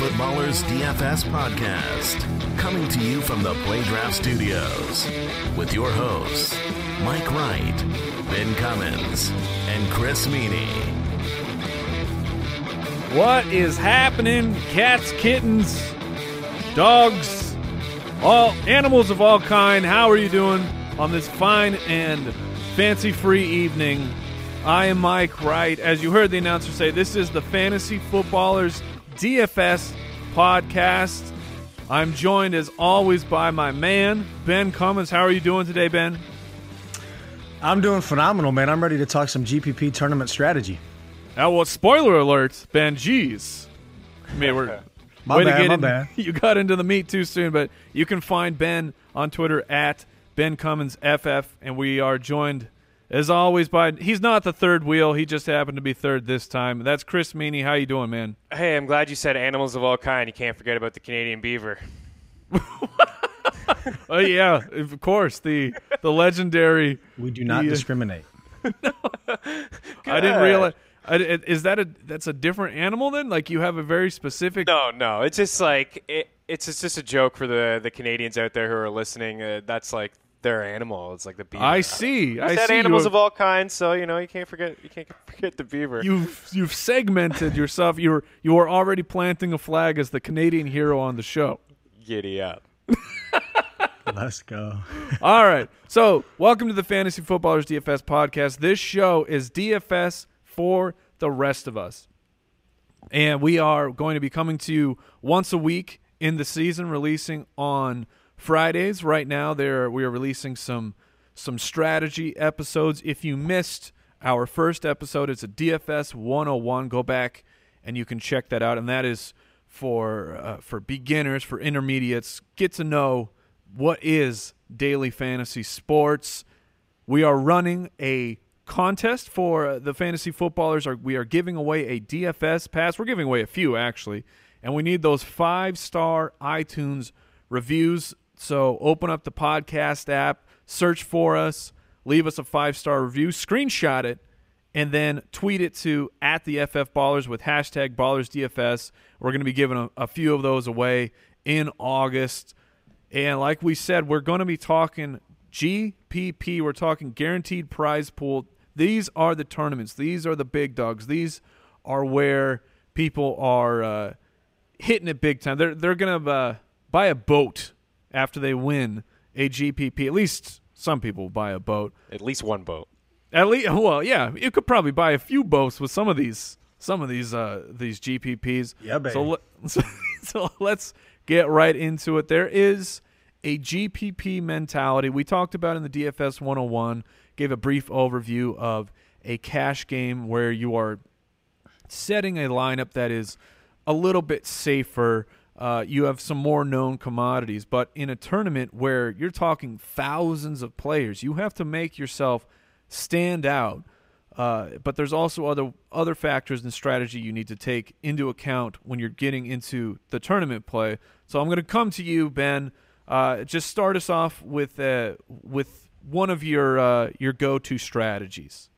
Footballers DFS podcast, coming to you from the Playdraft Studios with your hosts, Mike Wright, Ben Cummins, and Chris Meaney. What is happening, cats, kittens, dogs, all animals of all kind? How are you doing on this fine and fancy-free evening? I am Mike Wright. As you heard the announcer say, this is the Fantasy Footballers DFS podcast. I'm joined as always by my man, Ben Cummins. How are you doing today, Ben? I'm doing phenomenal, man. I'm ready to talk some GPP tournament strategy. Oh, well, spoiler alert, Ben. Jeez. I mean, we're My way bad, to get my in- bad. You got into the meat too soon, but you can find Ben on Twitter at Ben Cummins FF, and we are joined as always by. He's not the third wheel. He just happened to be third this time. That's Chris Meaney. How you doing, man? Hey, I'm glad you said animals of all kind. You can't forget about the Canadian beaver. Oh yeah, of course the the legendary. We do not Yeah. discriminate. I didn't realize. I, is that a that's a different animal then? Like you have a very specific. No, no, it's just like it, it's it's just a joke for the the Canadians out there who are listening. Uh, that's like their animal. It's like the beaver. I see. You I said see. animals of all kinds, so you know you can't forget you can't forget the beaver. you've you've segmented yourself. You're you are already planting a flag as the Canadian hero on the show. Giddy up. Let's go. All right. So, welcome to the Fantasy Footballers DFS podcast. This show is DFS for the rest of us. And we are going to be coming to you once a week in the season, releasing on Fridays. Right now, there we are releasing some some strategy episodes. If you missed our first episode, it's a DFS 101. Go back and you can check that out. And that is for uh, for beginners, for intermediates. Get to know what is daily fantasy sports. We are running a contest for the fantasy footballers. Are we are giving away a DFS pass? We're giving away a few actually, and we need those five star iTunes reviews. So open up the podcast app, search for us, leave us a five star review, screenshot it, and then tweet it to at the FF Ballers with hashtag BallersDFS. We're going to be giving a, a few of those away in August. And like we said, we're going to be talking GPP. We're talking guaranteed prize pool. These are the tournaments. These are the big dogs. These are where people are uh, hitting it big time. They're they're going to uh, buy a boat after they win a GPP. At least some people buy a boat. At least one boat. At least, well, yeah, you could probably buy a few boats with some of these, some of these, uh, these GPPs. Yeah, baby. So, let, so, so let's get right into it. There is a GPP mentality we talked about in the DFS 101. Gave a brief overview of a cash game where you are setting a lineup that is a little bit safer. Uh, you have some more known commodities, but in a tournament where you're talking thousands of players, you have to make yourself stand out. Uh, but there's also other other factors and strategy you need to take into account when you're getting into the tournament play. So I'm going to come to you, Ben. Uh, just start us off with uh, with one of your uh, your go-to strategies.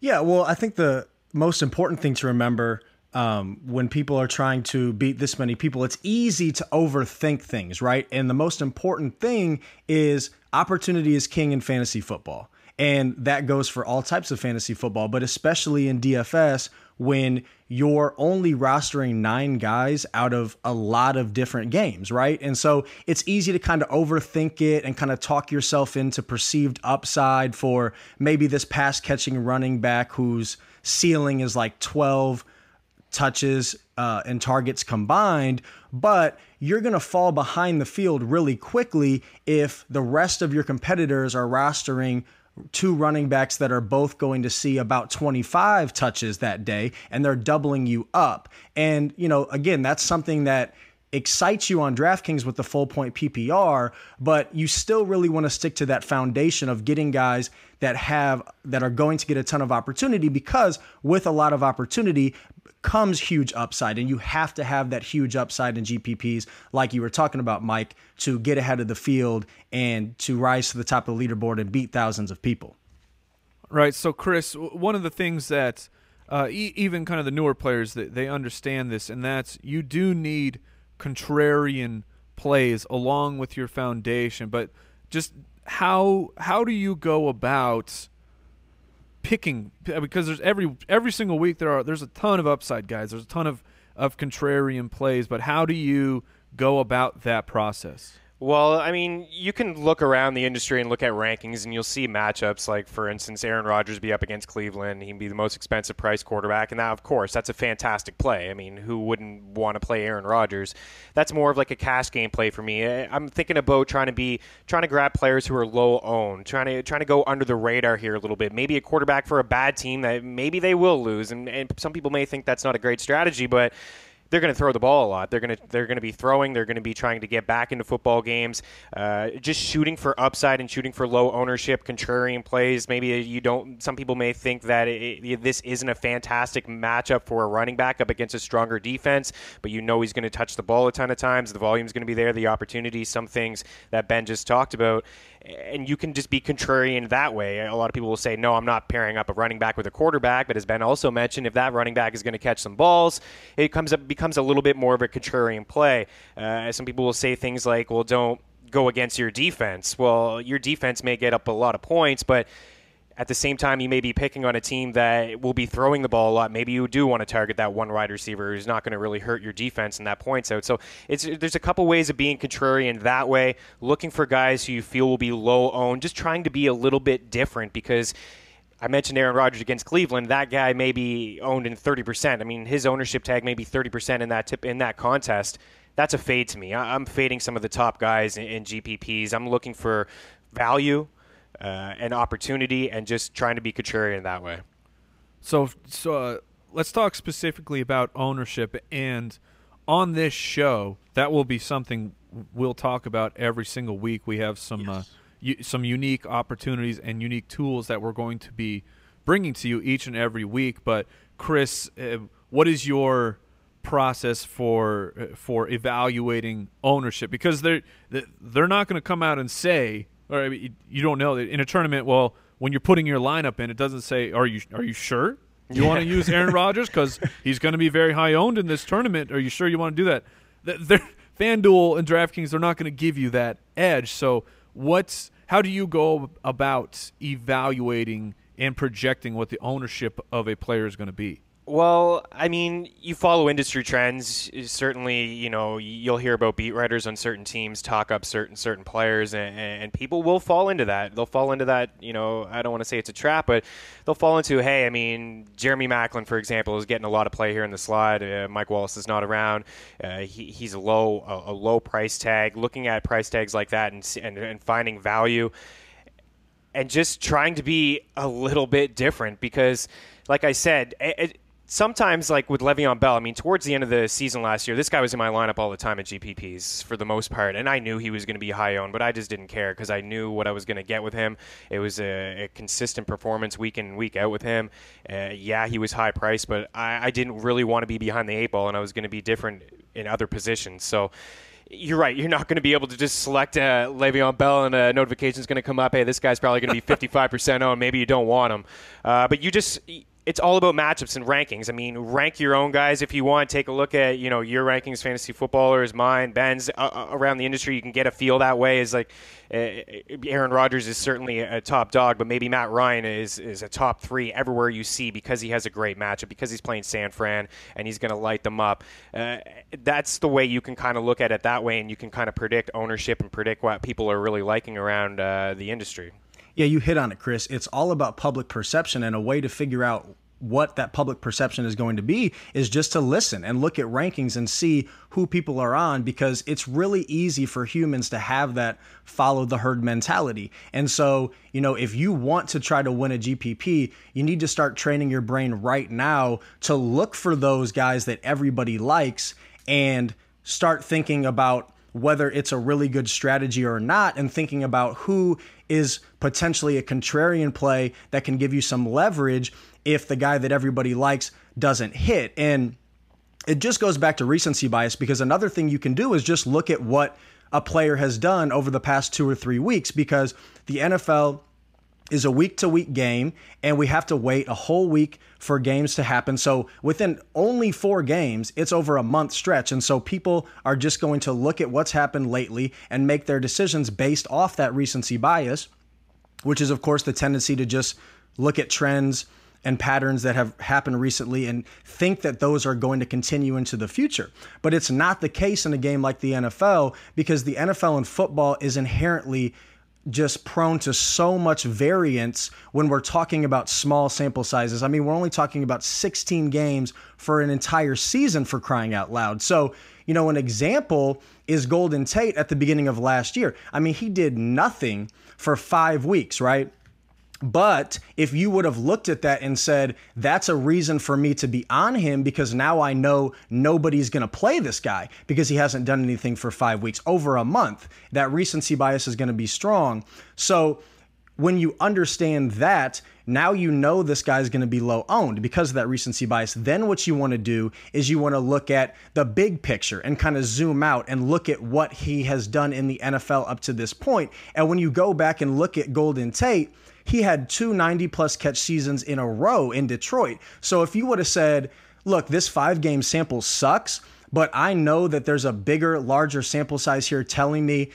Yeah, well, I think the most important thing to remember um, when people are trying to beat this many people, it's easy to overthink things, right? And the most important thing is opportunity is king in fantasy football. And that goes for all types of fantasy football, but especially in DFS when you're only rostering nine guys out of a lot of different games, right? And so it's easy to kind of overthink it and kind of talk yourself into perceived upside for maybe this pass catching running back whose ceiling is like 12 touches uh, and targets combined, but you're going to fall behind the field really quickly if the rest of your competitors are rostering two running backs that are both going to see about 25 touches that day and they're doubling you up. And, you know, again, that's something that excites you on DraftKings with the full point PPR, but you still really want to stick to that foundation of getting guys that have that are going to get a ton of opportunity because with a lot of opportunity comes huge upside and you have to have that huge upside in GPPs like you were talking about Mike to get ahead of the field and to rise to the top of the leaderboard and beat thousands of people. Right. So, Chris, one of the things that uh, e- even kind of the newer players that they understand this, and that's you do need contrarian plays along with your foundation. But just how how do you go about picking because there's every every single week there are there's a ton of upside guys. There's a ton of of contrarian plays, but how do you go about that process? Well, I mean, you can look around the industry and look at rankings, and you'll see matchups like, for instance, Aaron Rodgers be up against Cleveland. He'd be the most expensive price quarterback, and that, of course, that's a fantastic play. I mean, who wouldn't want to play Aaron Rodgers? That's more of like a cash game play for me. I'm thinking about trying to be trying to grab players who are low owned, trying to trying to go under the radar here a little bit. Maybe a quarterback for a bad team that maybe they will lose, and, and some people may think that's not a great strategy, but they're going to throw the ball a lot. They're going to they're going to be throwing. They're going to be trying to get back into football games. Uh, just shooting for upside and shooting for low ownership, contrarian plays. Maybe you don't. Some people may think that it, this isn't a fantastic matchup for a running back up against a stronger defense, but you know he's going to touch the ball a ton of times. The volume's going to be there. The opportunity. Some things that Ben just talked about and you can just be contrarian that way. A lot of people will say, no, I'm not pairing up a running back with a quarterback. But as Ben also mentioned, if that running back is going to catch some balls, it comes up becomes a little bit more of a contrarian play. Uh, some people will say things like, well, don't go against your defense. Well, your defense may get up a lot of points, but at the same time, you may be picking on a team that will be throwing the ball a lot. Maybe you do want to target that one wide receiver who's not going to really hurt your defense and that points out. So it's there's a couple ways of being contrarian that way, looking for guys who you feel will be low owned, just trying to be a little bit different because. I mentioned Aaron Rodgers against Cleveland. That guy may be owned in 30%. I mean, his ownership tag may be 30% in that tip, in that contest. That's a fade to me. I'm fading some of the top guys in, in GPPs. I'm looking for value uh, an opportunity and just trying to be contrarian that way. So, so uh, let's talk specifically about ownership. And on this show, that will be something we'll talk about every single week. We have some uh, yes. uh, some unique opportunities and unique tools that we're going to be bringing to you each and every week. But Chris, uh, what is your process for uh, for evaluating ownership? Because they're they're not going to come out and say or you don't know that in a tournament. Well, when you're putting your lineup in, it doesn't say, "Are you are you sure you want to use Aaron Rodgers because he's going to be very high owned in this tournament? Are you sure you want to do that?" They're, FanDuel and DraftKings they're not going to give you that edge. So, what's how do you go about evaluating and projecting what the ownership of a player is going to be? Well, I mean, you follow industry trends. Certainly, you know, you'll hear about beat writers on certain teams talk up certain certain players, and, and people will fall into that. They'll fall into that. You know, I don't want to say it's a trap, but they'll fall into, hey, I mean, Jeremy Maclin, for example, is getting a lot of play here in the slide. Uh, Mike Wallace is not around. Uh, he, he's a low a, a, low price tag. Looking at price tags like that and and, and finding value, and just trying to be a little bit different because, like I said. It, sometimes like with Le'Veon Bell, I mean, towards the end of the season last year, this guy was in my lineup all the time at GPPs for the most part, and I knew he was going to be high owned, but I just didn't care because I knew what I was going to get with him. It was a, a, consistent performance week in and week out with him. Uh, yeah, he was high priced, but I, I didn't really want to be behind the eight ball, and I was going to be different in other positions. So you're right. You're not going to be able to just select uh, Le'Veon Bell and a notification is going to come up. Hey, this guy's probably going to be 55% owned. Maybe you don't want him. Uh, but you just it's all about matchups and rankings. I mean, rank your own guys if you want. Take a look at you know your rankings, fantasy footballers, mine, Ben's uh, uh around the industry. You can get a feel that way. Is like uh, Aaron Rodgers is certainly a top dog, but maybe Matt Ryan is is a top three everywhere you see because he has a great matchup because he's playing San Fran and he's going to light them up. Uh, that's the way you can kind of look at it that way, and you can kind of predict ownership and predict what people are really liking around uh, the industry. Yeah, you hit on it, Chris. It's all about public perception, and a way to figure out what that public perception is going to be is just to listen and look at rankings and see who people are on because it's really easy for humans to have that follow the herd mentality. And so, you know, if you want to try to win a GPP, you need to start training your brain right now to look for those guys that everybody likes and start thinking about whether it's a really good strategy or not, and thinking about who is potentially a contrarian play that can give you some leverage if the guy that everybody likes doesn't hit. And it just goes back to recency bias because another thing you can do is just look at what a player has done over the past two or three weeks because the NFL is a week to week game, and we have to wait a whole week for games to happen. So within only four games, it's over a month stretch. And so people are just going to look at what's happened lately and make their decisions based off that recency bias, which is, of course, the tendency to just look at trends and patterns that have happened recently and think that those are going to continue into the future. But it's not the case in a game like the NFL because the NFL and football is inherently just prone to so much variance when we're talking about small sample sizes. I mean, we're only talking about 16 games for an entire season for crying out loud. So, you know, an example is Golden Tate at the beginning of last year. I mean, he did nothing for five weeks, right? But if you would have looked at that and said, that's a reason for me to be on him because now I know nobody's going to play this guy because he hasn't done anything for five weeks, over a month, that recency bias is going to be strong. So when you understand that, now you know this guy's going to be low owned because of that recency bias. Then what you want to do is you want to look at the big picture and kind of zoom out and look at what he has done in the NFL up to this point. And when you go back and look at Golden Tate, he had two 90 plus catch seasons in a row in Detroit. So if you would have said, look, this five game sample sucks, but I know that there's a bigger, larger sample size here telling me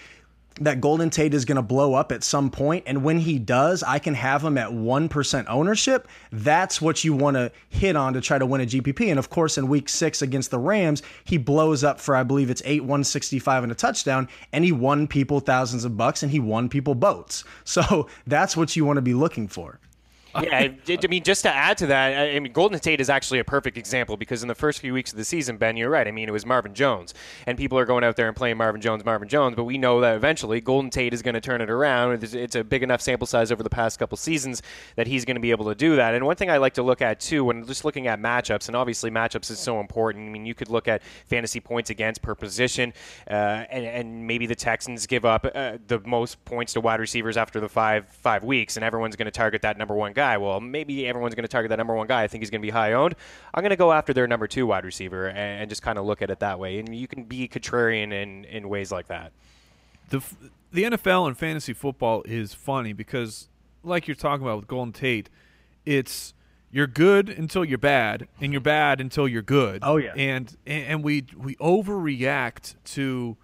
that Golden Tate is going to blow up at some point, and when he does, I can have him at 1% ownership. That's what you want to hit on to try to win a GPP. And of course, in week six against the Rams, he blows up for, I believe it's 8 165 and a touchdown, and he won people thousands of bucks and he won people boats. So that's what you want to be looking for yeah, I mean, just to add to that, I mean, Golden Tate is actually a perfect example because in the first few weeks of the season, Ben, you're right. I mean, it was Marvin Jones, and people are going out there and playing Marvin Jones, Marvin Jones, but we know that eventually Golden Tate is going to turn it around. It's a big enough sample size over the past couple seasons that he's going to be able to do that. And one thing I like to look at too, when just looking at matchups, and obviously matchups is so important. I mean, you could look at fantasy points against per position, uh, and, and, maybe the Texans give up uh, the most points to wide receivers after the five five weeks, and everyone's going to target that number one guy guy. Well, maybe everyone's going to target that number one guy. I think he's going to be high owned. I'm going to go after their number two wide receiver and, and just kind of look at it that way. And you can be contrarian in, in ways like that. The, the NFL and fantasy football is funny because, like you're talking about with Golden Tate, it's you're good until you're bad, and you're bad until you're good. Oh yeah, and and we we overreact to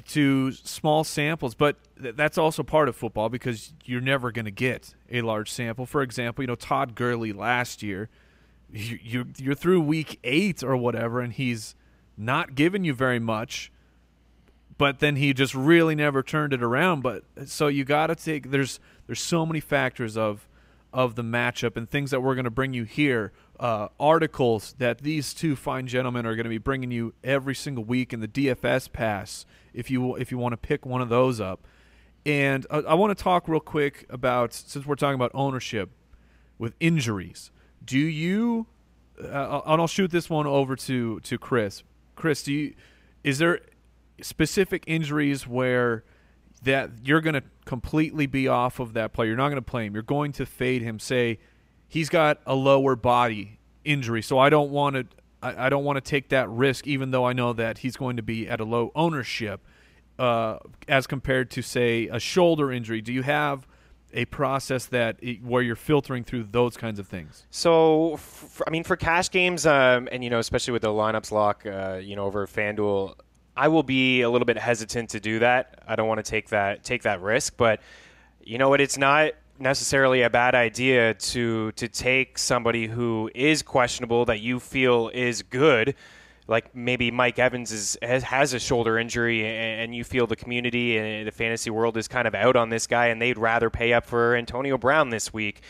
to small samples, but th- that's also part of football because you're never going to get a large sample. For example, you know Todd Gurley last year, you, you're you're through week eight or whatever, and he's not giving you very much. But then he just really never turned it around. But so you got to take there's there's so many factors of of the matchup and things that we're going to bring you here uh, articles that these two fine gentlemen are going to be bringing you every single week in the DFS pass if you if you want to pick one of those up. And uh, I want to talk real quick about since we're talking about ownership with injuries. Do you? Uh, and I'll shoot this one over to to Chris. Chris, do you? Is there specific injuries where that you're going to completely be off of that player? You're not going to play him. You're going to fade him. Say he's got a lower body injury, so I don't want to. I, I don't want to take that risk, even though I know that he's going to be at a low ownership, uh, as compared to say a shoulder injury. Do you have a process that where you're filtering through those kinds of things? So, I mean, for cash games, um, and you know, especially with the lineups lock, uh, you know, over FanDuel, I will be a little bit hesitant to do that. I don't want to take that take that risk, but you know what? It's not necessarily a bad idea to to take somebody who is questionable that you feel is good like maybe Mike Evans is has, has a shoulder injury and, and, you feel the community and the fantasy world is kind of out on this guy and they'd rather pay up for Antonio Brown this week.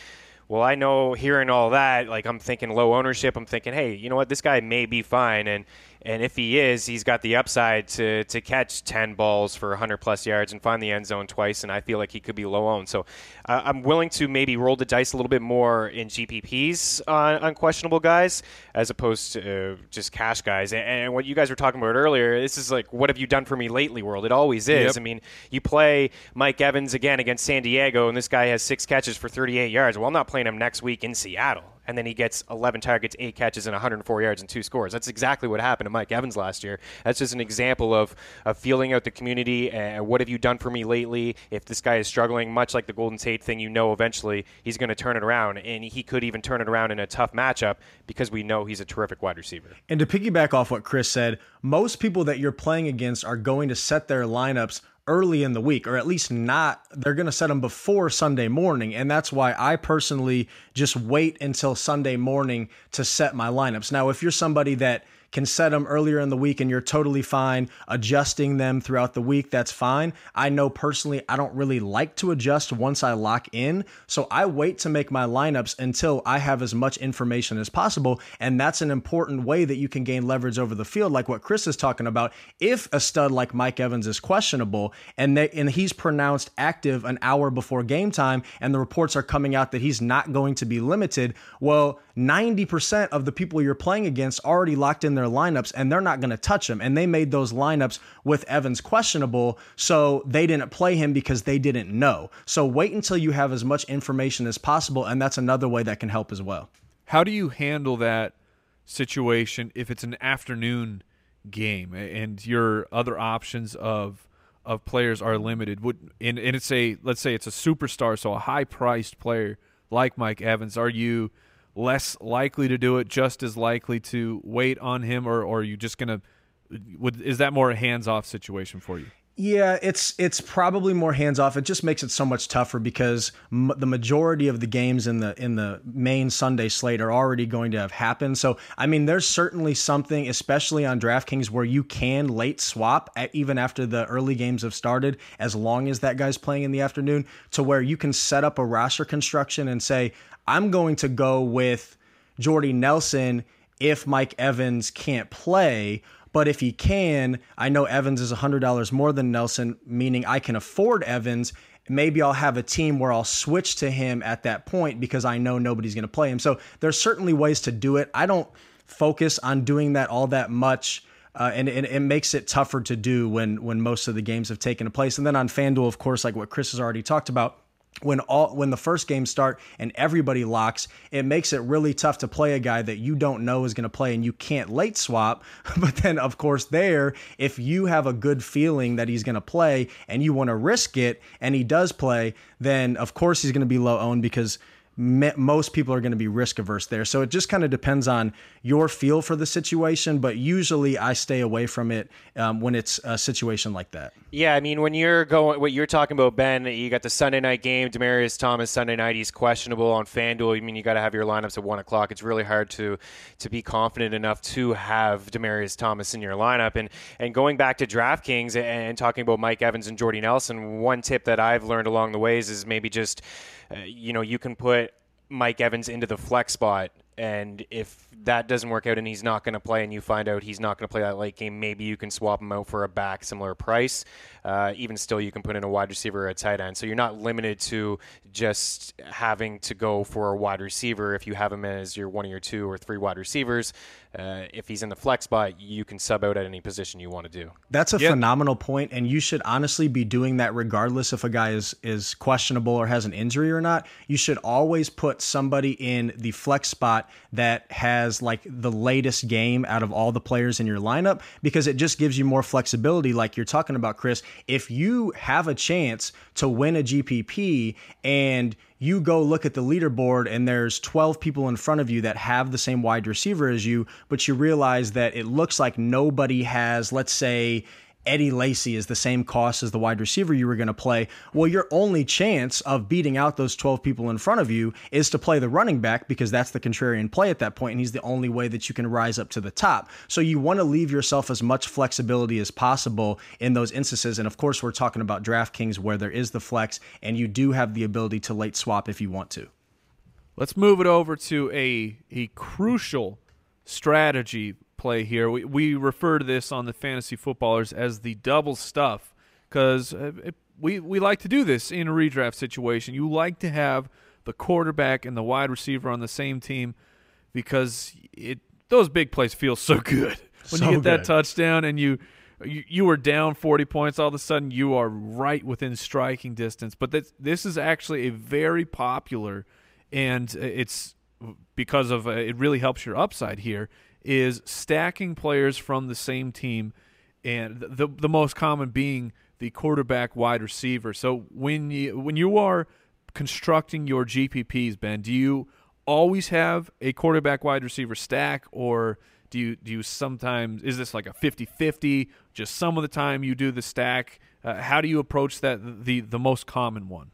Well, I know hearing all that, like I'm thinking low ownership, I'm thinking, hey, you know what, this guy may be fine. And and if he is, he's got the upside to, to catch 10 balls for 100 plus yards and find the end zone twice. And I feel like he could be low owned. So uh, I'm willing to maybe roll the dice a little bit more in GPPs on, on questionable guys as opposed to uh, just cash guys. And, and, what you guys were talking about earlier, this is like, what have you done for me lately, world? It always is. Yep. I mean, you play Mike Evans again against San Diego, and this guy has six catches for 38 yards. Well, I'm not playing him next week in Seattle and then he gets 11 targets, eight catches, and 104 yards and two scores. That's exactly what happened to Mike Evans last year. That's just an example of, of feeling out the community. And uh, what have you done for me lately? If this guy is struggling, much like the Golden Tate thing, you know eventually he's going to turn it around, and he could even turn it around in a tough matchup because we know he's a terrific wide receiver. And to piggyback off what Chris said, most people that you're playing against are going to set their lineups early in the week, or at least not, they're going to set them before Sunday morning. And that's why I personally just wait until Sunday morning to set my lineups. Now, if you're somebody that can set them earlier in the week and you're totally fine adjusting them throughout the week, that's fine. I know personally I don't really like to adjust once I lock in. So I wait to make my lineups until I have as much information as possible. And that's an important way that you can gain leverage over the field, like what Chris is talking about. If a stud like Mike Evans is questionable and they, and he's pronounced active an hour before game time and the reports are coming out that he's not going to be limited, well, 90% of the people you're playing against already locked in their lineups and they're not going to touch him. And they made those lineups with Evans questionable, so they didn't play him because they didn't know. So wait until you have as much information as possible, and that's another way that can help as well. How do you handle that situation if it's an afternoon game and your other options of of players are limited? Would and, and it's a let's say it's a superstar, so a high priced player like Mike Evans. Are you less likely to do it, just as likely to wait on him, or, or are you just going to? Is that more a hands off situation for you? Yeah, it's it's probably more hands off. It just makes it so much tougher because m- the majority of the games in the in the main Sunday slate are already going to have happened. So, I mean, there's certainly something, especially on DraftKings, where you can late swap at, even after the early games have started, as long as that guy's playing in the afternoon, to where you can set up a roster construction and say, I'm going to go with Jordy Nelson if Mike Evans can't play. But if he can, I know Evans is $100 more than Nelson, meaning I can afford Evans. Maybe I'll have a team where I'll switch to him at that point because I know nobody's going to play him. So there's certainly ways to do it. I don't focus on doing that all that much. Uh, and, and, it makes it tougher to do when when most of the games have taken place. And then on FanDuel, of course, like what Chris has already talked about, when all when the first games start and everybody locks, it makes it really tough to play a guy that you don't know is going to play and you can't late swap. But then of course there, if you have a good feeling that he's going to play and you want to risk it and he does play, then of course he's going to be low owned because most people are going to be risk averse there. So it just kind of depends on your feel for the situation, but usually I stay away from it um, when it's a situation like that. Yeah, I mean, when you're going, what you're talking about, Ben, you got the Sunday night game, Demaryius Thomas Sunday night, he's questionable on FanDuel. I mean, you got to have your lineups at one o'clock. It's really hard to to be confident enough to have Demaryius Thomas in your lineup. And and going back to DraftKings and talking about Mike Evans and Jordy Nelson, one tip that I've learned along the ways is maybe just uh, you know, you can put Mike Evans into the flex spot and if that doesn't work out and he's not going to play and you find out he's not going to play that late game, maybe you can swap him out for a back similar price. Uh, even still, you can put in a wide receiver or a tight end. So you're not limited to just having to go for a wide receiver if you have him as your one of your two or three wide receivers. Uh, if he's in the flex spot, you can sub out at any position you want to do. That's a yep. phenomenal point, and you should honestly be doing that regardless if a guy is is questionable or has an injury or not. You should always put somebody in the flex spot that has like the latest game out of all the players in your lineup because it just gives you more flexibility. Like you're talking about, Chris. If you have a chance to win a GPP and you go look at the leaderboard and there's 12 people in front of you that have the same wide receiver as you, but you realize that it looks like nobody has, let's say, Eddie Lacy is the same cost as the wide receiver you were going to play, well, your only chance of beating out those 12 people in front of you is to play the running back because that's the contrarian play at that point, and he's the only way that you can rise up to the top. So you want to leave yourself as much flexibility as possible in those instances. And of course, we're talking about DraftKings where there is the flex, and you do have the ability to late swap if you want to. Let's move it over to a, a crucial strategy play here. We, we refer to this on the fantasy footballers as the double stuff because uh, we, we like to do this in a redraft situation. You like to have the quarterback and the wide receiver on the same team because it those big plays feel so good when so you get that touchdown and you, you you were down 40 points all of a sudden you are right within striking distance but this this is actually a very popular and it's because of uh, it really helps your upside here is stacking players from the same team, and the the most common being the quarterback wide receiver. So when you when you are constructing your GPPs, Ben, do you always have a quarterback wide receiver stack or do you do you sometimes is this like a 50-50 just some of the time you do the stack uh, how do you approach that the the most common one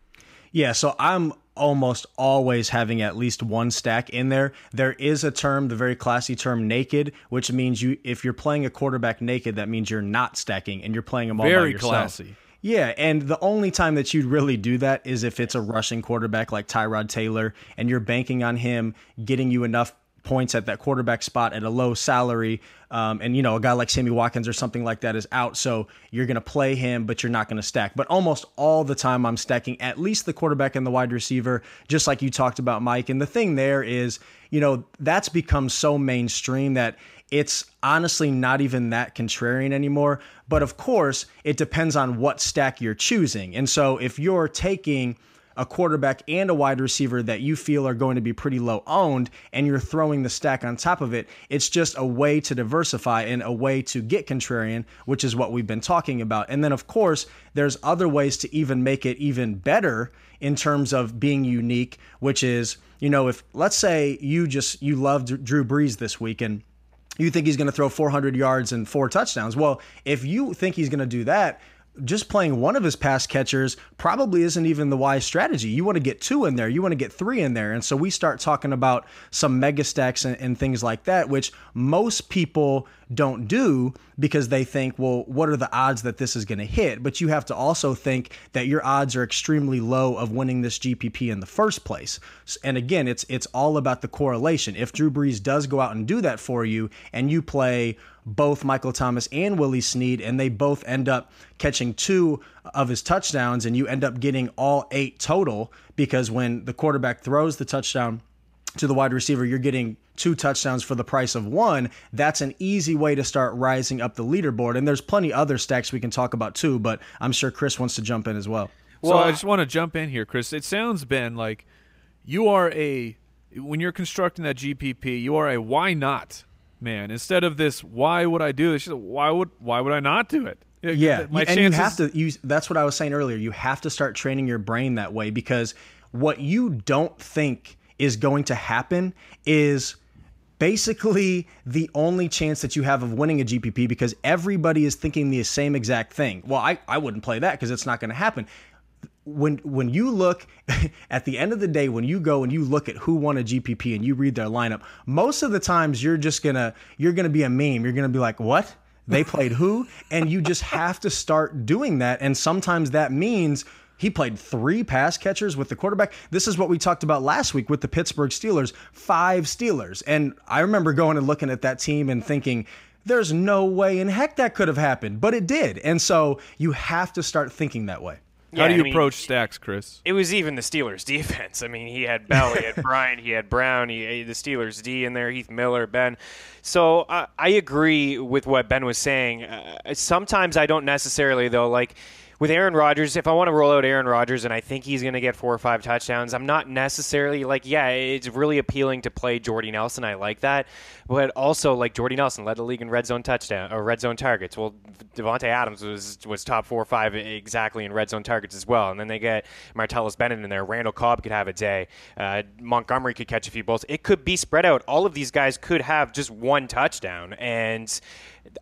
yeah, so I'm almost always having at least one stack in there. There is a term, the very classy term naked, which means you if you're playing a quarterback naked, that means you're not stacking and you're playing them all very by yourself. classy Yeah, and the only time that you'd really do that is if it's a rushing quarterback like Tyrod Taylor and you're banking on him getting you enough points at that quarterback spot at a low salary. Um, and, you know, a guy like Sammy Watkins or something like that is out. So you're going to play him, but you're not going to stack. But almost all the time, I'm stacking at least the quarterback and the wide receiver, just like you talked about, Mike. And the thing there is, you know, that's become so mainstream that it's honestly not even that contrarian anymore. But of course, it depends on what stack you're choosing. And so if you're taking a quarterback and a wide receiver that you feel are going to be pretty low owned and you're throwing the stack on top of it, it's just a way to diversify and a way to get contrarian, which is what we've been talking about. And then, of course, there's other ways to even make it even better in terms of being unique, which is, you know, if let's say you just, you loved Drew Brees this week and you think he's going to throw 400 yards and four touchdowns. Well, if you think he's going to do that, just playing one of his pass catchers probably isn't even the wise strategy. You want to get two in there, you want to get three in there. And so we start talking about some mega stacks and, and, things like that, which most people don't do because they think, well, what are the odds that this is going to hit? But you have to also think that your odds are extremely low of winning this GPP in the first place. And again, it's it's all about the correlation. If Drew Brees does go out and do that for you, and you play both Michael Thomas and Willie Snead, and they both end up catching two of his touchdowns, and you end up getting all eight total because when the quarterback throws the touchdown to the wide receiver, you're getting two touchdowns for the price of one. That's an easy way to start rising up the leaderboard. And there's plenty other stacks we can talk about too, but I'm sure Chris wants to jump in as well. Well, so I just want to jump in here, Chris. It sounds, Ben, like you are a when you're constructing that GPP, you are a why not man. Instead of this, why would I do this? Why would why would I not do it? Yeah, My and you have to use. That's what I was saying earlier. You have to start training your brain that way because what you don't think is going to happen is basically the only chance that you have of winning a GPP because everybody is thinking the same exact thing. Well, I, I wouldn't play that because it's not going to happen. When when you look at the end of the day when you go and you look at who won a GPP and you read their lineup most of the times you're just gonna you're gonna be a meme. You're gonna be like what? They played who? And you just have to start doing that. And sometimes that means he played three pass catchers with the quarterback. This is what we talked about last week with the Pittsburgh Steelers, five Steelers. And I remember going and looking at that team and thinking, there's no way in heck that could have happened, but it did. And so you have to start thinking that way. Yeah, How do you I mean, approach stacks, Chris? It was even the Steelers' defense. I mean, he had Bell, he had Bryant, he had Brown, he had the Steelers' D in there, Heath Miller, Ben. So uh, I agree with what Ben was saying. Uh, sometimes I don't necessarily, though, like – with Aaron Rodgers, if I want to roll out Aaron Rodgers and I think he's going to get four or five touchdowns, I'm not necessarily like, yeah, it's really appealing to play Jordy Nelson. I like that, but also like Jordy Nelson led the league in red zone touchdown or red zone targets. Well, Davante Adams was was top four or five exactly in red zone targets as well, and then they get Martellus Bennett in there. Randall Cobb could have a day. Uh, Montgomery could catch a few balls. It could be spread out. All of these guys could have just one touchdown, and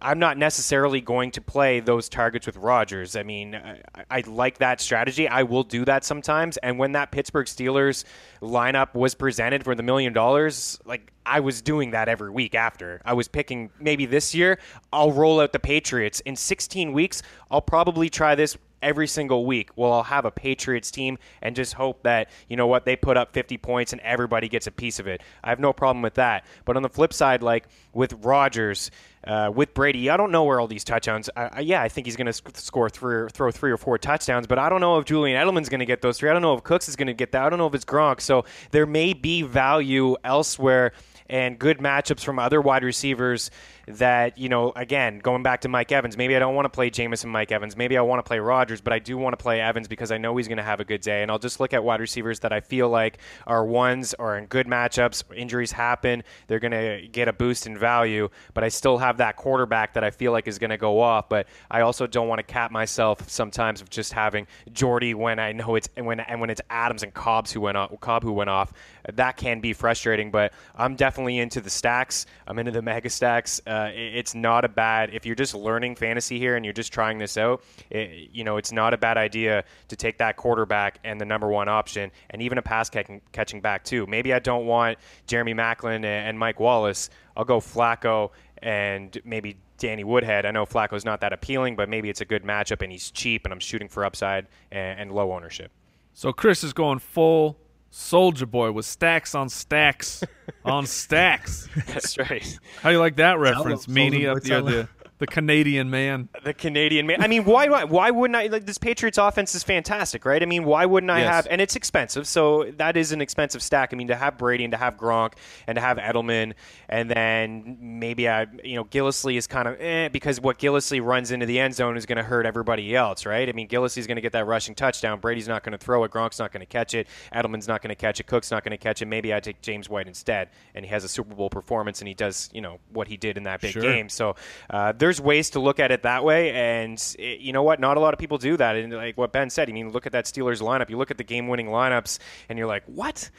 I'm not necessarily going to play those targets with Rodgers. I mean, I, I, like that strategy. I will do that sometimes. And when that Pittsburgh Steelers lineup was presented for the million dollars, like I was doing that every week after. I was picking maybe this year, I'll roll out the Patriots. In 16 weeks, I'll probably try this every single week. Well, I'll have a Patriots team and just hope that, you know what, they put up 50 points and everybody gets a piece of it. I have no problem with that. But on the flip side, like with Rodgers, uh, with Brady, I don't know where all these touchdowns. I, I, yeah, I think he's going to sc- score three or throw three or four touchdowns, but I don't know if Julian Edelman's going to get those three. I don't know if Cooks is going to get that. I don't know if it's Gronk. So there may be value elsewhere and good matchups from other wide receivers that, you know, again, going back to Mike Evans, maybe I don't want to play Jameson Mike Evans. Maybe I want to play Rodgers, but I do want to play Evans because I know he's going to have a good day. And I'll just look at wide receivers that I feel like are ones or in good matchups. Injuries happen. They're going to get a boost in value, but I still have that quarterback that I feel like is going to go off. But I also don't want to cap myself sometimes of just having Jordy when I know it's when and when it's Adams and Cobbs who went off, Cobb who went off. That can be frustrating, but I'm definitely into the stacks. I'm into the mega stacks. Uh, Uh, it's not a bad if you're just learning fantasy here and you're just trying this out. It, you know, it's not a bad idea to take that quarterback and the number one option, and even a pass catching, catching back too. Maybe I don't want Jeremy Maclin and Mike Wallace. I'll go Flacco and maybe Danny Woodhead. I know Flacco's not that appealing, but maybe it's a good matchup and he's cheap and I'm shooting for upside and, and low ownership. So Chris is going full Soulja Boy with stacks on stacks on stacks. That's right. How do you like that reference, Meaney Meaney? Up the, the the Canadian man. The Canadian man. I mean, why why wouldn't I? Like this Patriots offense is fantastic, right? I mean, why wouldn't I yes. have? And it's expensive, so that is an expensive stack. I mean, to have Brady and to have Gronk and to have Edelman, and then maybe I, you know, Gillislee is kind of eh, because what Gillislee runs into the end zone is going to hurt everybody else, right? I mean, Gillislee's going to get that rushing touchdown. Brady's not going to throw it. Gronk's not going to catch it. Edelman's not going to catch it. Cook's not going to catch it. Maybe I take James White instead, and he has a Super Bowl performance, and he does, you know, what he did in that big sure. game. So uh, there's ways to look at it that way. And it, you know what? Not a lot of people do that. And like what Ben said, I mean, look at that Steelers lineup. You look at the game-winning lineups, and you're like, what?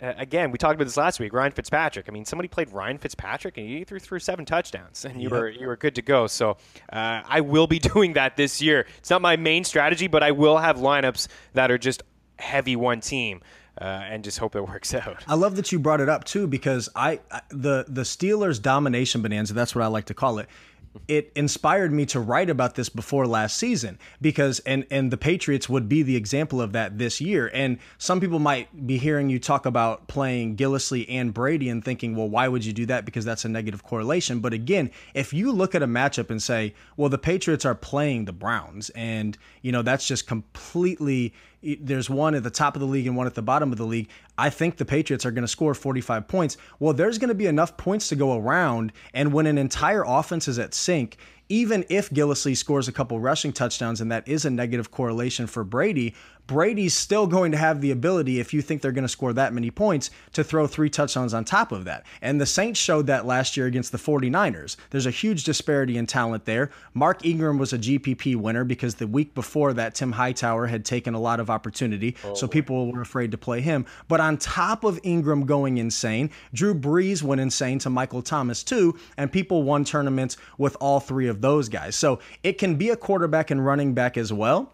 Uh, again, we talked about this last week. Ryan Fitzpatrick. I mean, somebody played Ryan Fitzpatrick, and he threw through seven touchdowns, and you yep. were you were good to go. So uh, I will be doing that this year. It's not my main strategy, but I will have lineups that are just heavy one team. Uh, and just hope it works out. I love that you brought it up too because I, I the the Steelers domination bonanza that's what I like to call it it inspired me to write about this before last season because and and the Patriots would be the example of that this year. And some people might be hearing you talk about playing Gillislee and Brady and thinking, well, why would you do that? Because that's a negative correlation. But again, if you look at a matchup and say, well, the Patriots are playing the Browns, and you know that's just completely there's one at the top of the league and one at the bottom of the league. I think the Patriots are going to score 45 points. Well, there's going to be enough points to go around. And when an entire offense is at sync, even if Gillislee scores a couple rushing touchdowns and that is a negative correlation for Brady, Brady's still going to have the ability, if you think they're going to score that many points, to throw three touchdowns on top of that. And the Saints showed that last year against the 49ers. There's a huge disparity in talent there. Mark Ingram was a GPP winner because the week before that, Tim Hightower had taken a lot of opportunity. Oh, so people were afraid to play him. But on top of Ingram going insane, Drew Brees went insane to Michael Thomas too. And people won tournaments with all three of those guys. So it can be a quarterback and running back as well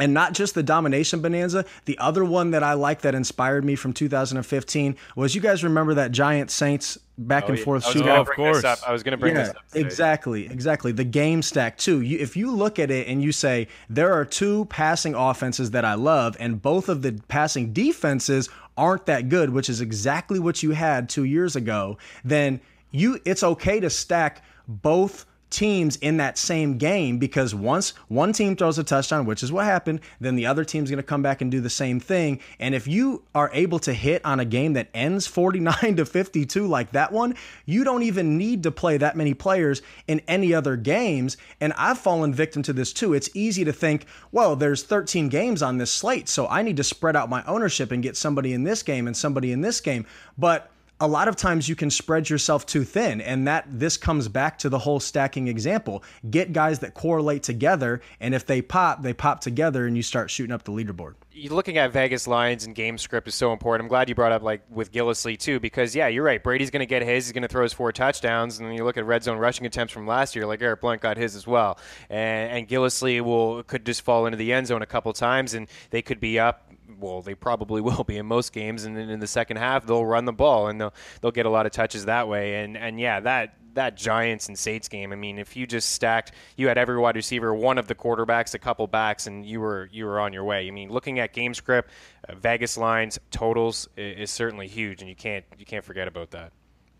and not just the domination bonanza. The other one that I like that inspired me from 2015 was you guys remember that Giant Saints back oh, and yeah. forth shootout? Oh, of course. I was going to bring yeah, this up. Today. Exactly, exactly. The game stack too. You, if you look at it and you say there are two passing offenses that I love, and both of the passing defenses aren't that good, which is exactly what you had two years ago, then you it's okay to stack both teams in that same game because once one team throws a touchdown, which is what happened, then the other team's going to come back and do the same thing. And if you are able to hit on a game that ends 49 to 52 like that one, you don't even need to play that many players in any other games. And I've fallen victim to this too. It's easy to think, well, there's 13 games on this slate, so I need to spread out my ownership and get somebody in this game and somebody in this game. But a lot of times you can spread yourself too thin and that this comes back to the whole stacking example get guys that correlate together and if they pop they pop together and you start shooting up the leaderboard you're looking at Vegas lines and game script is so important. I'm glad you brought up like with Gillislee too, because yeah, you're right. Brady's going to get his. He's going to throw his four touchdowns, and then you look at red zone rushing attempts from last year. Like LeGarrette Blount got his as well, and, and Gillislee will could just fall into the end zone a couple times, and they could be up well, they probably will be in most games, and then in the second half they'll run the ball and they'll they'll get a lot of touches that way. And and yeah, that that Giants and Saints game. I mean, if you just stacked, you had every wide receiver, one of the quarterbacks, a couple backs, and you were you were on your way. I mean, looking at game script, uh, Vegas lines, totals is, is, certainly huge, and you can't you can't forget about that.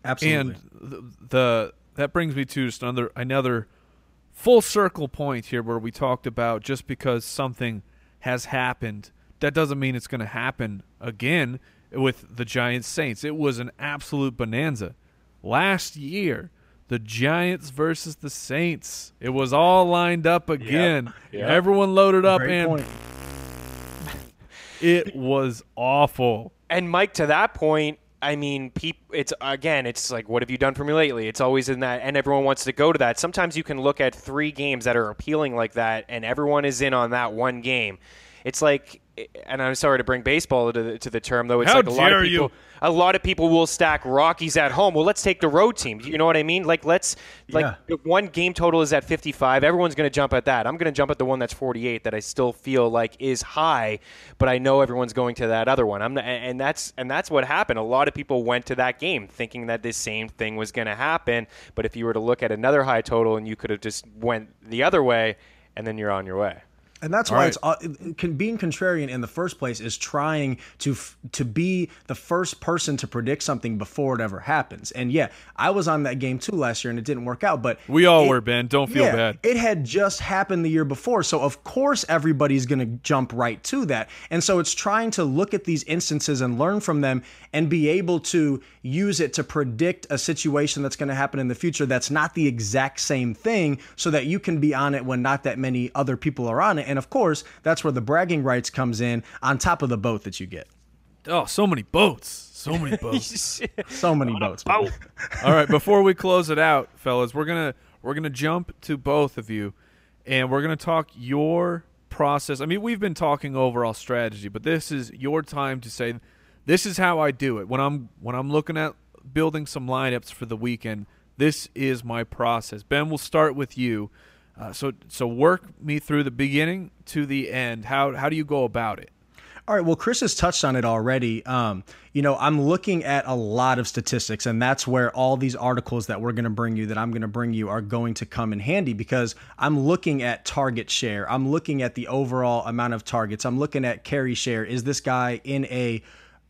Absolutely. And the, the that brings me to just another another full circle point here, where we talked about just because something has happened that doesn't mean it's going to happen again with the Giants Saints. It was an absolute bonanza. Last year, the Giants versus the Saints. It was all lined up again. Yep. Everyone loaded up, Great and point. it was awful. And Mike, to that point, I mean, peop, it's again, it's like, what have you done for me lately? It's always in that, and everyone wants to go to that. Sometimes you can look at three games that are appealing like that, and everyone is in on that one game. It's like, and I'm sorry to bring baseball to the, to the term, though. It's How like a lot of people. you. A lot of people will stack Rockies at home. Well, let's take the road team. You know what I mean? Like, let's like Yeah. one game total is at 55. Everyone's going to jump at that. I'm going to jump at the one that's 48 that I still feel like is high, but I know everyone's going to that other one. I'm not, and that's and that's what happened. A lot of people went to that game thinking that this same thing was going to happen. But if you were to look at another high total and you could have just went the other way, and then you're on your way. And that's All why right. it's uh, can, being contrarian in the first place is trying to f- to be the first person to predict something before it ever happens. And yeah, I was on that game too last year, and it didn't work out. But We all it- were, Ben. Don't feel yeah, bad. It had just happened the year before, so of course everybody's going to jump right to that. And so it's trying to look at these instances and learn from them and be able to use it to predict a situation that's going to happen in the future that's not the exact same thing so that you can be on it when not that many other people are on it. And of course, that's where the bragging rights comes in on top of the boat that you get. Oh, so many boats. So many boats. So many boats. man. All right, before we close it out, fellas, we're gonna we're gonna jump to both of you, and we're gonna talk your process. I mean, we've been talking overall strategy, but this is your time to say, this is how I do it when I'm when I'm looking at building some lineups for the weekend. This is my process. Ben, we'll start with you. Uh, so so work me through the beginning to the end. How how do you go about it? All right. Well, Chris has touched on it already. Um, you know, I'm looking at a lot of statistics, and that's where all these articles that we're going to bring you, that I'm going to bring you, are going to come in handy because I'm looking at target share. I'm looking at the overall amount of targets. I'm looking at carry share. Is this guy in a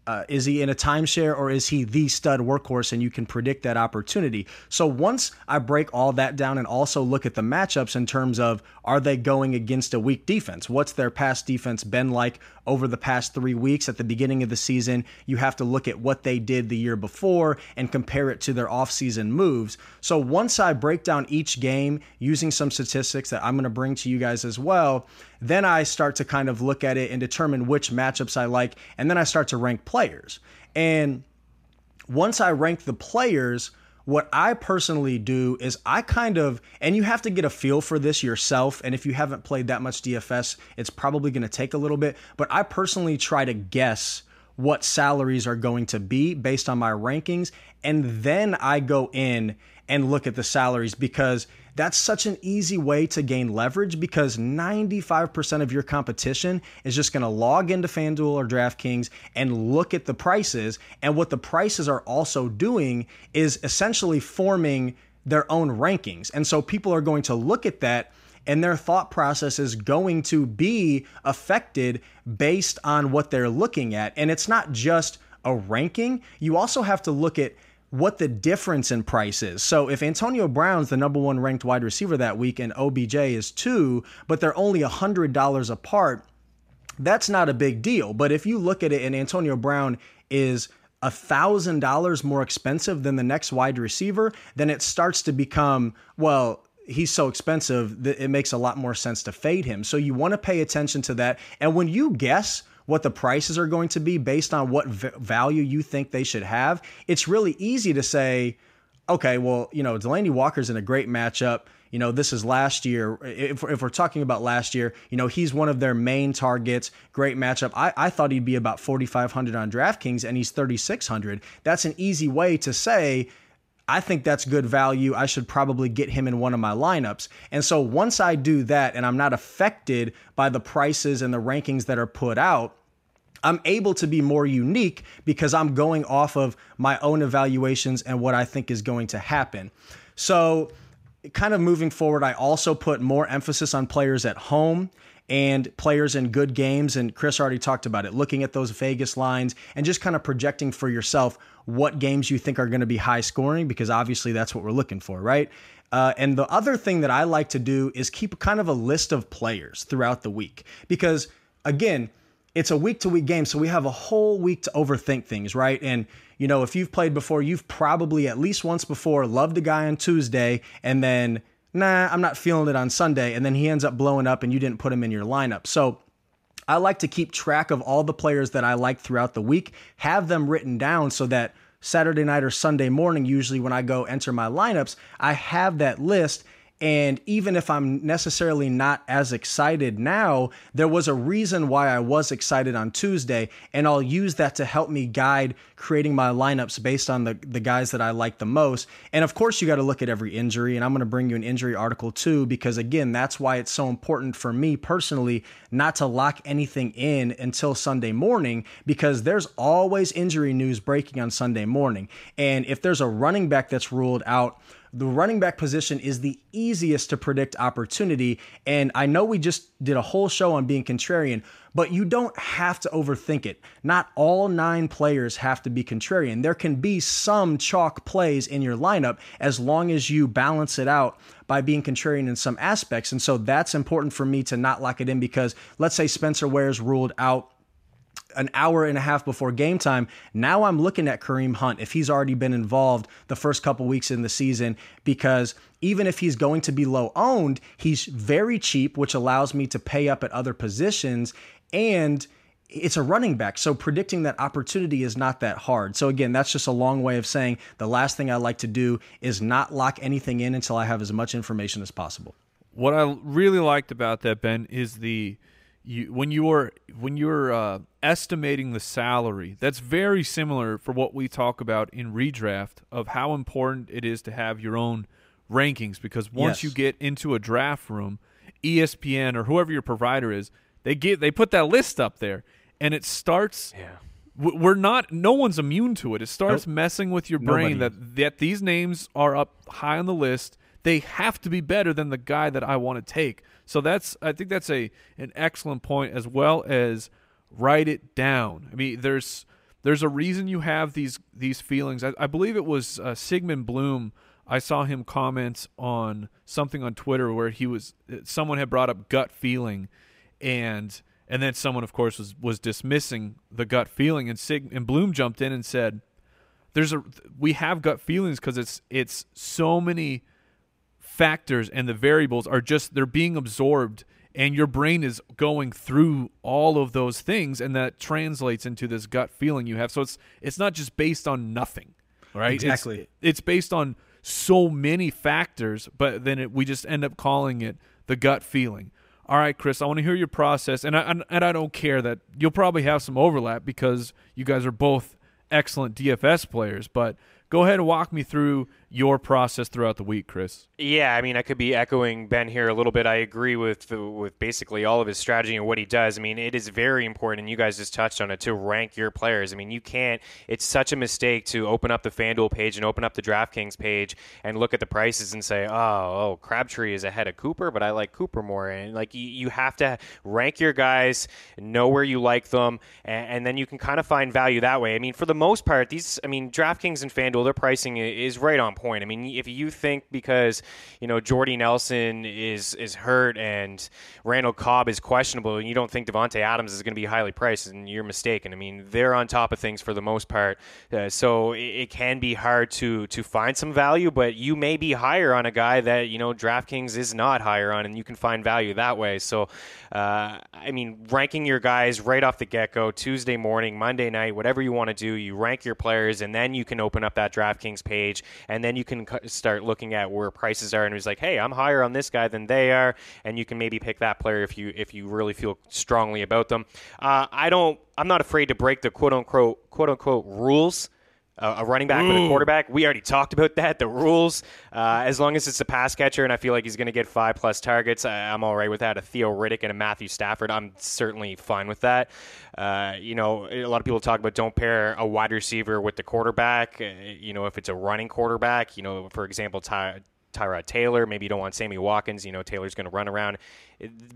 uh, is he in a timeshare or is he the stud workhorse and you can predict that opportunity? So once i break all that down and also look at the matchups in terms of are they going against a weak defense? What's their past defense been like over the past three weeks? At the beginning of the season you have to look at what they did the year before and compare it to their offseason moves. So once i break down each game using some statistics that i'm going to bring to you guys as well then I start to kind of look at it and determine which matchups I like, and then I start to rank players. And once I rank the players, what I personally do is I kind of, and you have to get a feel for this yourself. And if you haven't played that much DFS, it's probably going to take a little bit. But I personally try to guess what salaries are going to be based on my rankings. And then I go in and look at the salaries because that's such an easy way to gain leverage because 95% of your competition is just going to log into FanDuel or DraftKings and look at the prices. And what the prices are also doing is essentially forming their own rankings. And so people are going to look at that and their thought process is going to be affected based on what they're looking at. And it's not just a ranking, you also have to look at what the difference in price is. So if Antonio Brown's the number one ranked wide receiver that week and OBJ is two, but they're only $100 apart, that's not a big deal. But if you look at it and Antonio Brown is $1,000 more expensive than the next wide receiver, then it starts to become, well, he's so expensive that it makes a lot more sense to fade him. So you want to pay attention to that. And when you guess what the prices are going to be based on what v- value you think they should have, it's really easy to say, okay, well, you know, Delanie Walker's in a great matchup. You know, this is last year. If, if we're talking about last year, you know, he's one of their main targets. Great matchup. I, I thought he'd be about 4,500 on DraftKings and he's 3,600. That's an easy way to say, I think that's good value. I should probably get him in one of my lineups. And so once I do that and I'm not affected by the prices and the rankings that are put out, I'm able to be more unique because I'm going off of my own evaluations and what I think is going to happen. So, kind of moving forward, I also put more emphasis on players at home and players in good games. And Chris already talked about it, looking at those Vegas lines and just kind of projecting for yourself what games you think are going to be high scoring, because obviously that's what we're looking for, right? Uh, and the other thing that I like to do is keep kind of a list of players throughout the week, because again, it's a week to week game, so we have a whole week to overthink things, right? And you know, if you've played before, you've probably at least once before loved a guy on Tuesday and then, nah, I'm not feeling it on Sunday. And then he ends up blowing up and you didn't put him in your lineup. So I like to keep track of all the players that I like throughout the week, have them written down so that Saturday night or Sunday morning, usually when I go enter my lineups, I have that list and even if I'm necessarily not as excited now, there was a reason why I was excited on Tuesday. And I'll use that to help me guide creating my lineups based on the, the guys that I like the most. And of course, you got to look at every injury. And I'm going to bring you an injury article too, because again, that's why it's so important for me personally not to lock anything in until Sunday morning, because there's always injury news breaking on Sunday morning. And if there's a running back that's ruled out, the running back position is the easiest to predict opportunity. And I know we just did a whole show on being contrarian, but you don't have to overthink it. Not all nine players have to be contrarian. There can be some chalk plays in your lineup as long as you balance it out by being contrarian in some aspects. And so that's important for me to not lock it in because let's say Spencer Ware's ruled out an hour and a half before game time. Now I'm looking at Kareem Hunt if he's already been involved the first couple weeks in the season because even if he's going to be low owned, he's very cheap, which allows me to pay up at other positions and it's a running back. So predicting that opportunity is not that hard. So again, that's just a long way of saying the last thing I like to do is not lock anything in until I have as much information as possible. What I really liked about that Ben is the you when you're when you're uh, estimating the salary, that's very similar for what we talk about in redraft of how important it is to have your own rankings because once yes. you get into a draft room, ESPN or whoever your provider is, they get they put that list up there and it starts yeah we're not no one's immune to it it starts nope. messing with your brain Nobody. that that these names are up high on the list they have to be better than the guy that I want to take so that's I think that's a an excellent point as well as write it down. I mean, there's there's a reason you have these these feelings. I, I believe it was uh, Sigmund Bloom. I saw him comment on something on Twitter where he was someone had brought up gut feeling, and and then someone of course was was dismissing the gut feeling, and Sigmund Bloom jumped in and said, "There's a we have gut feelings because it's it's so many." factors and the variables are just they're being absorbed and your brain is going through all of those things and that translates into this gut feeling you have. So it's it's not just based on nothing right? Exactly. it's, it's based on so many factors but then it, we just end up calling it the gut feeling all right chris i want to hear your process and I, and I don't care that you'll probably have some overlap because you guys are both excellent dfs players but go ahead and walk me through your process throughout the week, Chris. Yeah, I mean, I could be echoing Ben here a little bit. I agree with with basically all of his strategy and what he does. I mean, it is very important, and you guys just touched on it, to rank your players. I mean, you can't. It's such a mistake to open up the FanDuel page and open up the DraftKings page and look at the prices and say, "Oh, oh, Crabtree is ahead of Cooper, but I like Cooper more." And like, you, you have to rank your guys, know where you like them, and, and then you can kind of find value that way. I mean, for the most part, these, I mean, DraftKings and FanDuel, their pricing is right on point. I mean, if you think because you know Jordy Nelson is is hurt and Randall Cobb is questionable, and you don't think Davante Adams is going to be highly priced, and you're mistaken. I mean, they're on top of things for the most part, uh, so it, it, can be hard to to find some value. But you may be higher on a guy that you know DraftKings is not higher on, and you can find value that way. So, uh, I mean, ranking your guys right off the get go, Tuesday morning, Monday night, whatever you want to do, you rank your players, and then you can open up that DraftKings page, and then you can start looking at where prices are and he's like, hey, I'm higher on this guy than they are, and you can maybe pick that player if you if you really feel strongly about them. Uh, I don't. I'm not afraid to break the quote unquote quote unquote rules. A running back Ooh. with a quarterback. We already talked about that. The rules, uh, as long as it's a pass catcher, and I feel like he's going to get five plus targets, I, am all right with that. A Theo Riddick and a Matthew Stafford, I'm certainly fine with that. Uh, you know, a lot of people talk about don't pair a wide receiver with the quarterback. Uh, you know, if it's a running quarterback, you know, for example, Ty, Tyrod Taylor. Maybe you don't want Sammy Watkins. You know, Taylor's going to run around.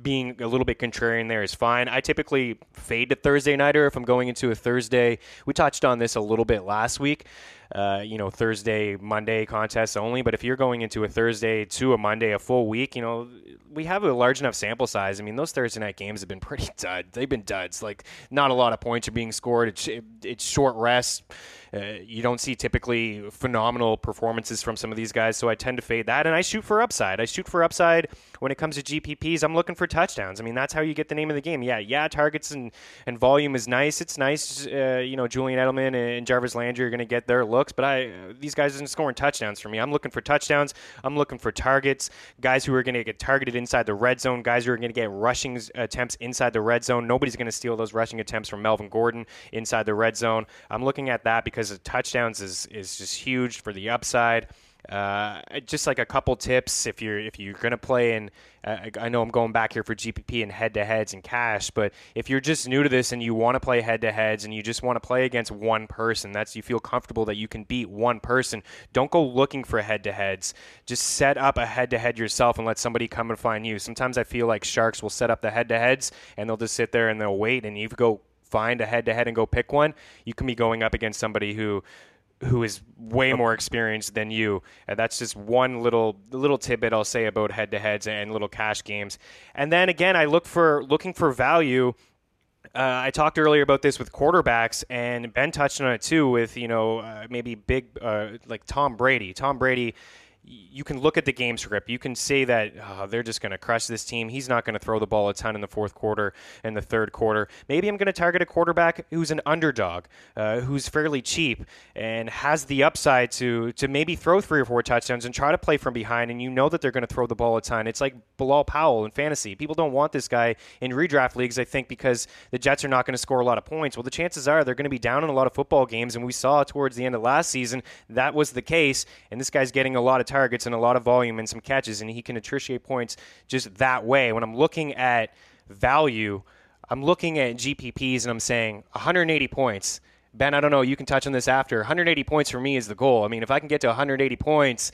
Being a little bit contrarian there is fine. I typically fade to Thursday nighter if I'm going into a Thursday. We touched on this a little bit last week. uh, you know, Thursday, Monday contests only. But if you're going into a Thursday to a Monday, a full week, you know, we have a large enough sample size. I mean, those Thursday night games have been pretty dud. They've been duds. Like, not a lot of points are being scored. It's, it's short rest. Uh, you don't see typically phenomenal performances from some of these guys, so I tend to fade that. And I shoot for upside. I shoot for upside when it comes to GPPs. I'm looking for touchdowns. I mean, that's how you get the name of the game. Yeah, yeah, targets and, and volume is nice. It's nice. Uh, you know, Julian Edelman and Jarvis Landry are going to get their looks, but I these guys aren't scoring touchdowns for me. I'm looking for touchdowns. I'm looking for targets. Guys who are going to get targeted inside the red zone. Guys who are going to get rushing attempts inside the red zone. Nobody's going to steal those rushing attempts from Melvin Gordon inside the red zone. I'm looking at that because touchdowns is is just huge for the upside. Uh, just like a couple tips if you're if you're gonna play in. Uh, I know I'm going back here for GPP and head to heads and cash, but if you're just new to this and you want to play head to heads and you just want to play against one person, that's you feel comfortable that you can beat one person. Don't go looking for head to heads. Just set up a head to head yourself and let somebody come and find you. Sometimes I feel like sharks will set up the head to heads and they'll just sit there and they'll wait and you go find a head to head and go pick one, you can be going up against somebody who who is way more experienced than you. And that's just one little little tidbit I'll say about head to heads and little cash games. And then again, I look for looking for value. Uh, I talked earlier about this with quarterbacks, and Ben touched on it too. With you know uh, maybe big uh, like Tom Brady. Tom Brady you can look at the game script. You can say that oh, they're just going to crush this team. He's not going to throw the ball a ton in the fourth quarter and the third quarter. Maybe I'm going to target a quarterback who's an underdog, uh, who's fairly cheap and has the upside to to maybe throw three or four touchdowns and try to play from behind. And you know that they're going to throw the ball a ton. It's like Bilal Powell in fantasy. People don't want this guy in redraft leagues, I think, because the Jets are not going to score a lot of points. Well, the chances are they're going to be down in a lot of football games, and we saw towards the end of last season that was the case. And this guy's getting a lot of targets and a lot of volume and some catches, and he can attritiate points just that way. When I'm looking at value, I'm looking at GPPs and I'm saying 180 points. Ben, I don't know. You can touch on this after. 180 points for me is the goal. I mean, if I can get to 180 points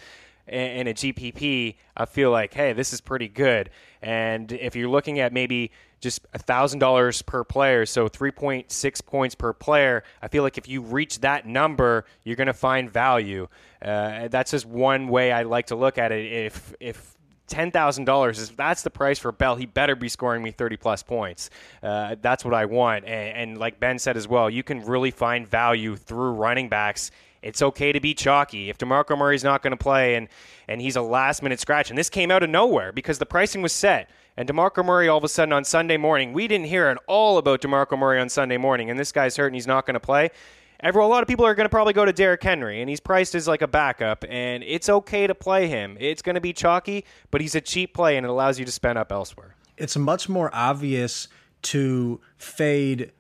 in a GPP, I feel like, hey, this is pretty good. And if you're looking at maybe just $1,000 per player, so 3.6 points per player. I feel like if you reach that number, you're going to find value. Uh, that's just one way I like to look at it. If, if $10,000 is that's the price for Bell, he better be scoring me 30 plus points. Uh, that's what I want. And, and like Ben said as well, you can really find value through running backs it's okay to be chalky. If DeMarco Murray's not going to play and, and he's a last minute scratch, and this came out of nowhere because the pricing was set. And DeMarco Murray, all of a sudden on Sunday morning, we didn't hear at all about DeMarco Murray on Sunday morning, and this guy's hurt and he's not going to play. A lot of people are going to probably go to Derrick Henry, and he's priced as like a backup, and it's okay to play him. It's going to be chalky, but he's a cheap play, and it allows you to spend up elsewhere. It's much more obvious to fade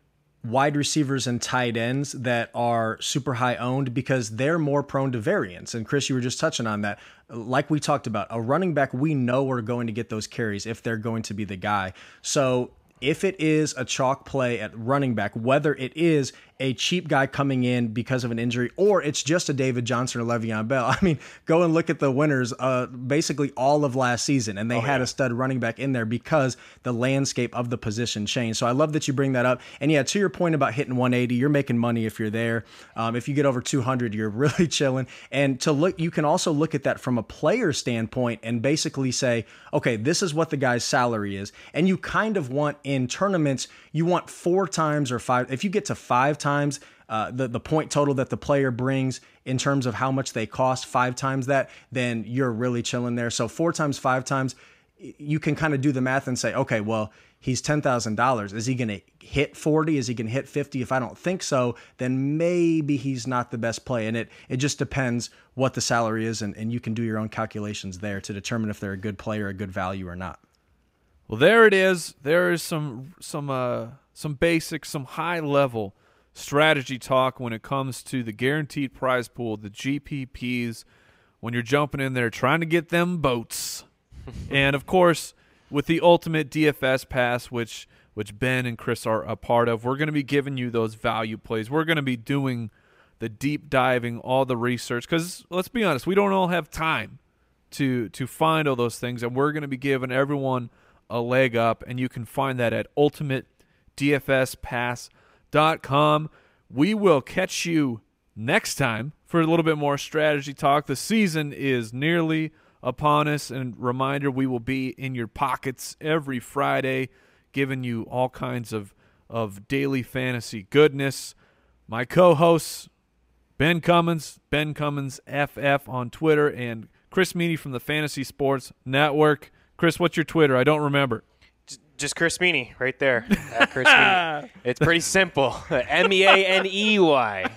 wide receivers and tight ends that are super high owned because they're more prone to variance. And Chris, you were just touching on that. Like we talked about, a running back, we know we're going to get those carries if they're going to be the guy. So if it is a chalk play at running back, whether it is a cheap guy coming in because of an injury, or it's just a David Johnson or Le'Veon Bell. I mean, go and look at the winners, uh, basically all of last season, and they oh, had yeah. a stud running back in there because the landscape of the position changed. So I love that you bring that up. And yeah, to your point about hitting 180, you're making money if you're there. Um, if you get over 200, you're really chilling. And to look, you can also look at that from a player standpoint and basically say, okay, this is what the guy's salary is, and you kind of want in tournaments, you want four times or five. If you get to five times times uh, the the point total that the player brings in terms of how much they cost, five times that, then you're really chilling there. So four times, five times, you can kind of do the math and say, okay, well, he's ten thousand dollars. Is he going to hit forty? Is he going to hit fifty? If I don't think so, then maybe he's not the best play. And it it just depends what the salary is, and, and you can do your own calculations there to determine if they're a good player, a good value, or not. Well, there it is. There is some some uh some basic, some high level strategy talk when it comes to the guaranteed prize pool, the GPPs, when you're jumping in there trying to get them boats. and of course, with the ultimate DFS pass, which which Ben and Chris are a part of, we're going to be giving you those value plays. We're going to be doing the deep diving, all the research, because let's be honest, we don't all have time to to find all those things, and we're going to be giving everyone a leg up, and you can find that at Ultimate DFS Pass com. We will catch you next time for a little bit more strategy talk. The season is nearly upon us. And reminder, we will be in your pockets every Friday, giving you all kinds of, of daily fantasy goodness. My co hosts, Ben Cummins, Ben Cummins FF on Twitter, and Chris Meaney from the Fantasy Sports Network. Chris, what's your Twitter? I don't remember. Just Chris Meaney, right there. Chris Meaney. It's pretty simple. M E A N E Y.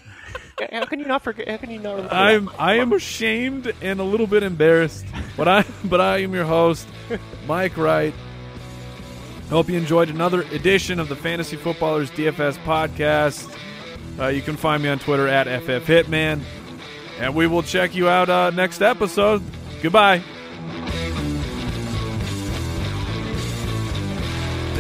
How can you not forget? How can you not? Remember I'm I am ashamed and a little bit embarrassed, but I but I am your host, Mike Wright. Hope you enjoyed another edition of the Fantasy Footballers DFS podcast. Uh, you can find me on Twitter at FF Hitman, and we will check you out uh, next episode. Goodbye.